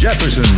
Jefferson.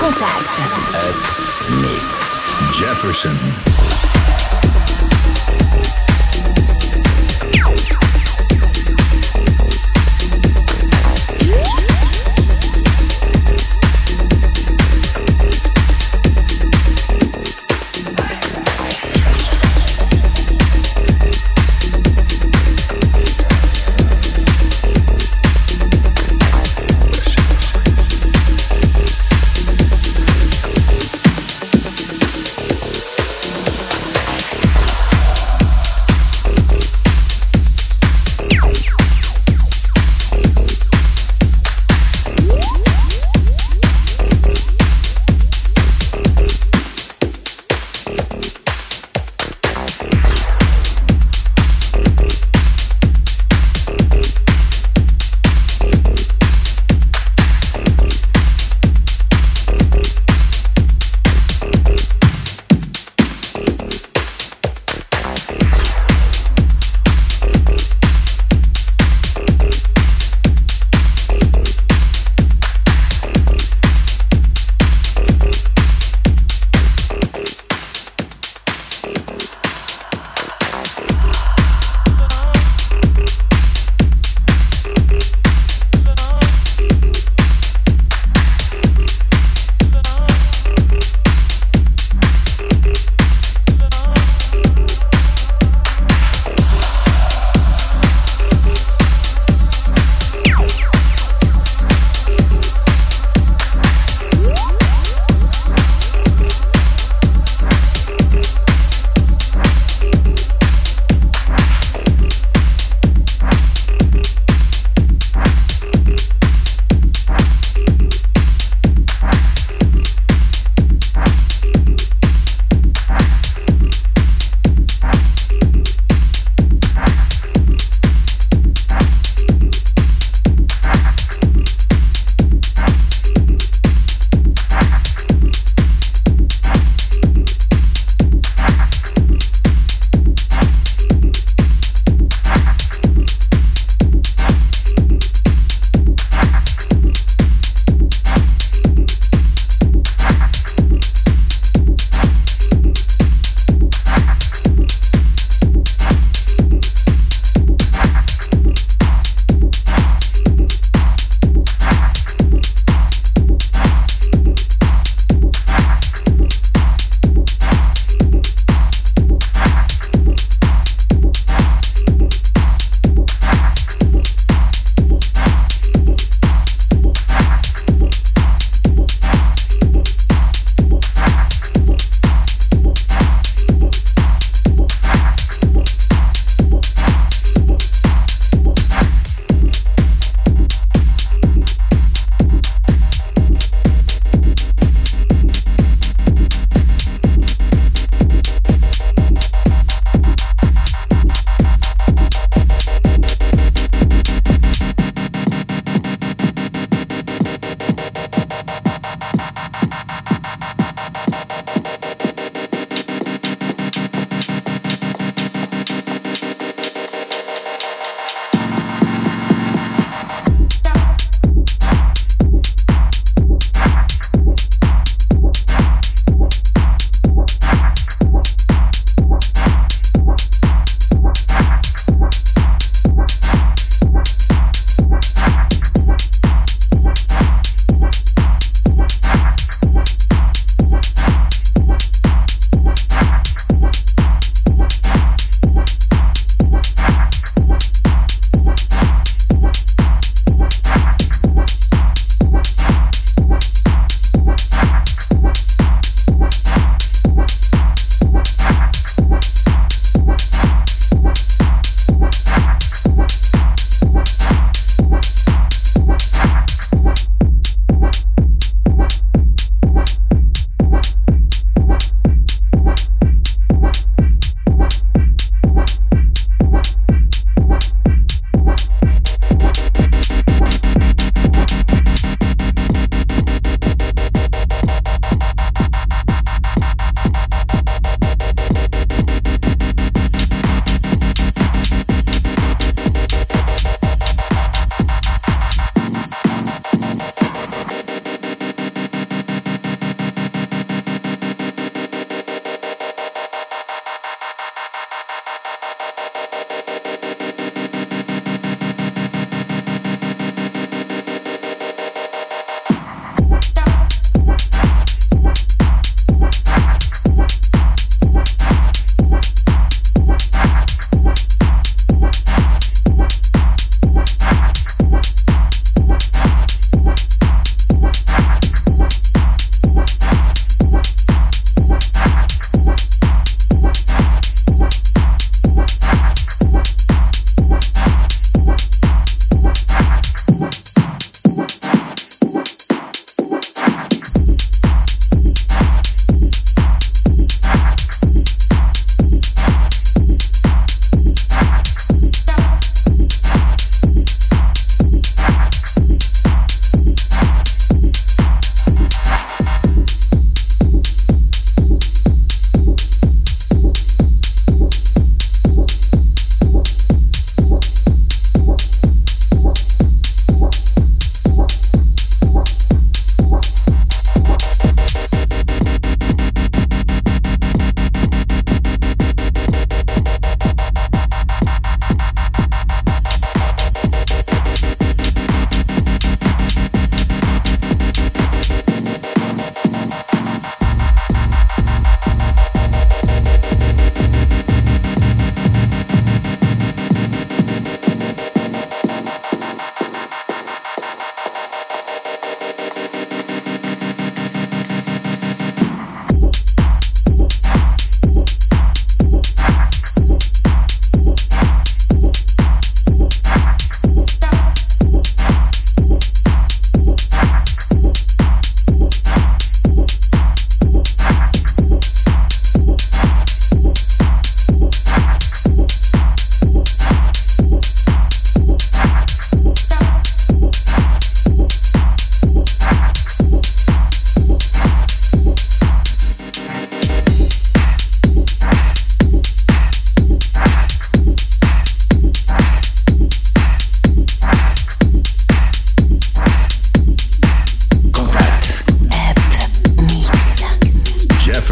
Contact. Mix. Jefferson.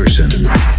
person.